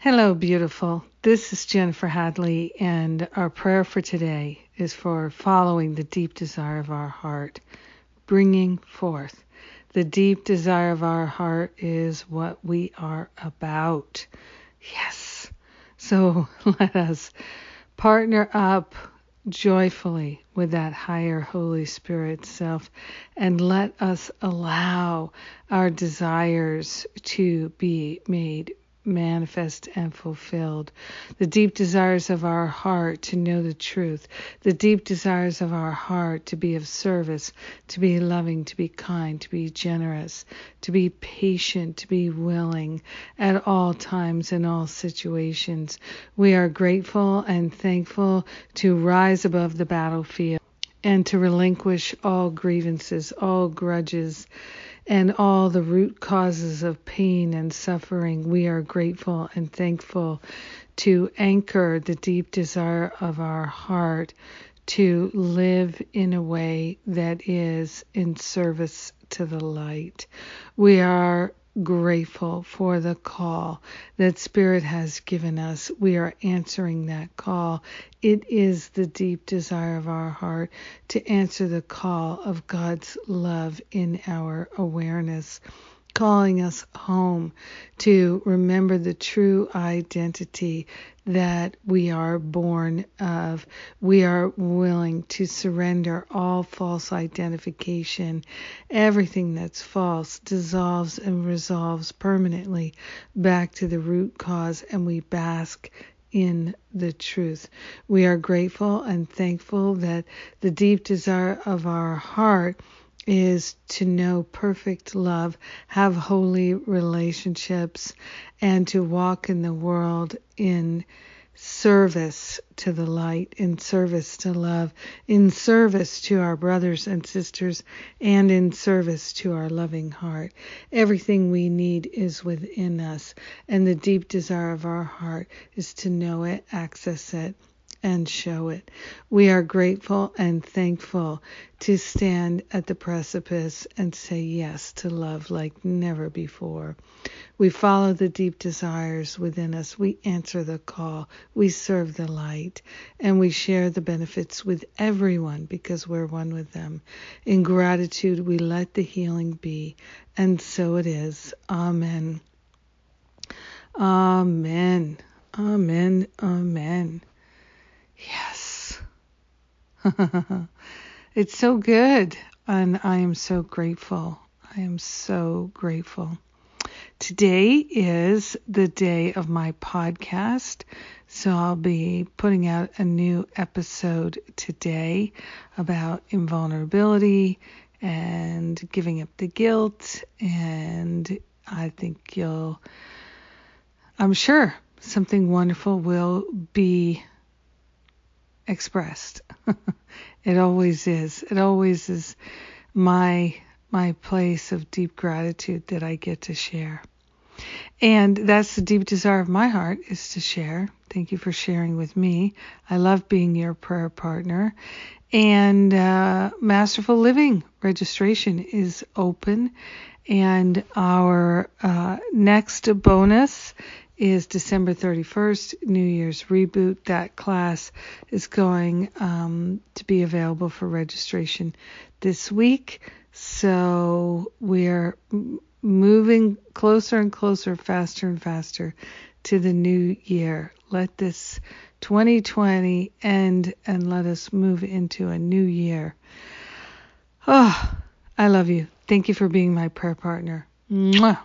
Hello, beautiful. This is Jennifer Hadley, and our prayer for today is for following the deep desire of our heart, bringing forth. The deep desire of our heart is what we are about. Yes. So let us partner up joyfully with that higher Holy Spirit self and let us allow our desires to be made manifest and fulfilled. The deep desires of our heart to know the truth, the deep desires of our heart to be of service, to be loving, to be kind, to be generous, to be patient, to be willing at all times in all situations. We are grateful and thankful to rise above the battlefield and to relinquish all grievances, all grudges and all the root causes of pain and suffering, we are grateful and thankful to anchor the deep desire of our heart to live in a way that is in service to the light. We are grateful for the call that Spirit has given us. We are answering that call. It is the deep desire of our heart to answer the call of God's love in our awareness calling us home to remember the true identity that we are born of. We are willing to surrender all false identification. Everything that's false dissolves and resolves permanently back to the root cause, and we bask in the truth. We are grateful and thankful that the deep desire of our heart is to know perfect love, have holy relationships, and to walk in the world in service to the light, in service to love, in service to our brothers and sisters, and in service to our loving heart. Everything we need is within us, and the deep desire of our heart is to know it, access it, and show it. We are grateful and thankful to stand at the precipice and say yes to love like never before. We follow the deep desires within us. We answer the call. We serve the light. And we share the benefits with everyone because we're one with them. In gratitude, we let the healing be. And so it is. Amen. Amen. Amen. Amen. It's so good. And I am so grateful. I am so grateful. Today is the day of my podcast. So I'll be putting out a new episode today about invulnerability and giving up the guilt. And I think you'll, I'm sure something wonderful will be expressed. it always is. It always is my my place of deep gratitude that I get to share. And that's the deep desire of my heart is to share. Thank you for sharing with me. I love being your prayer partner. And uh, Masterful Living registration is open. And our uh, next bonus is December 31st, New Year's reboot. That class is going um, to be available for registration this week. So we're moving closer and closer, faster and faster to the new year. Let this 2020 end and let us move into a new year. Oh, I love you. Thank you for being my prayer partner. Mwah.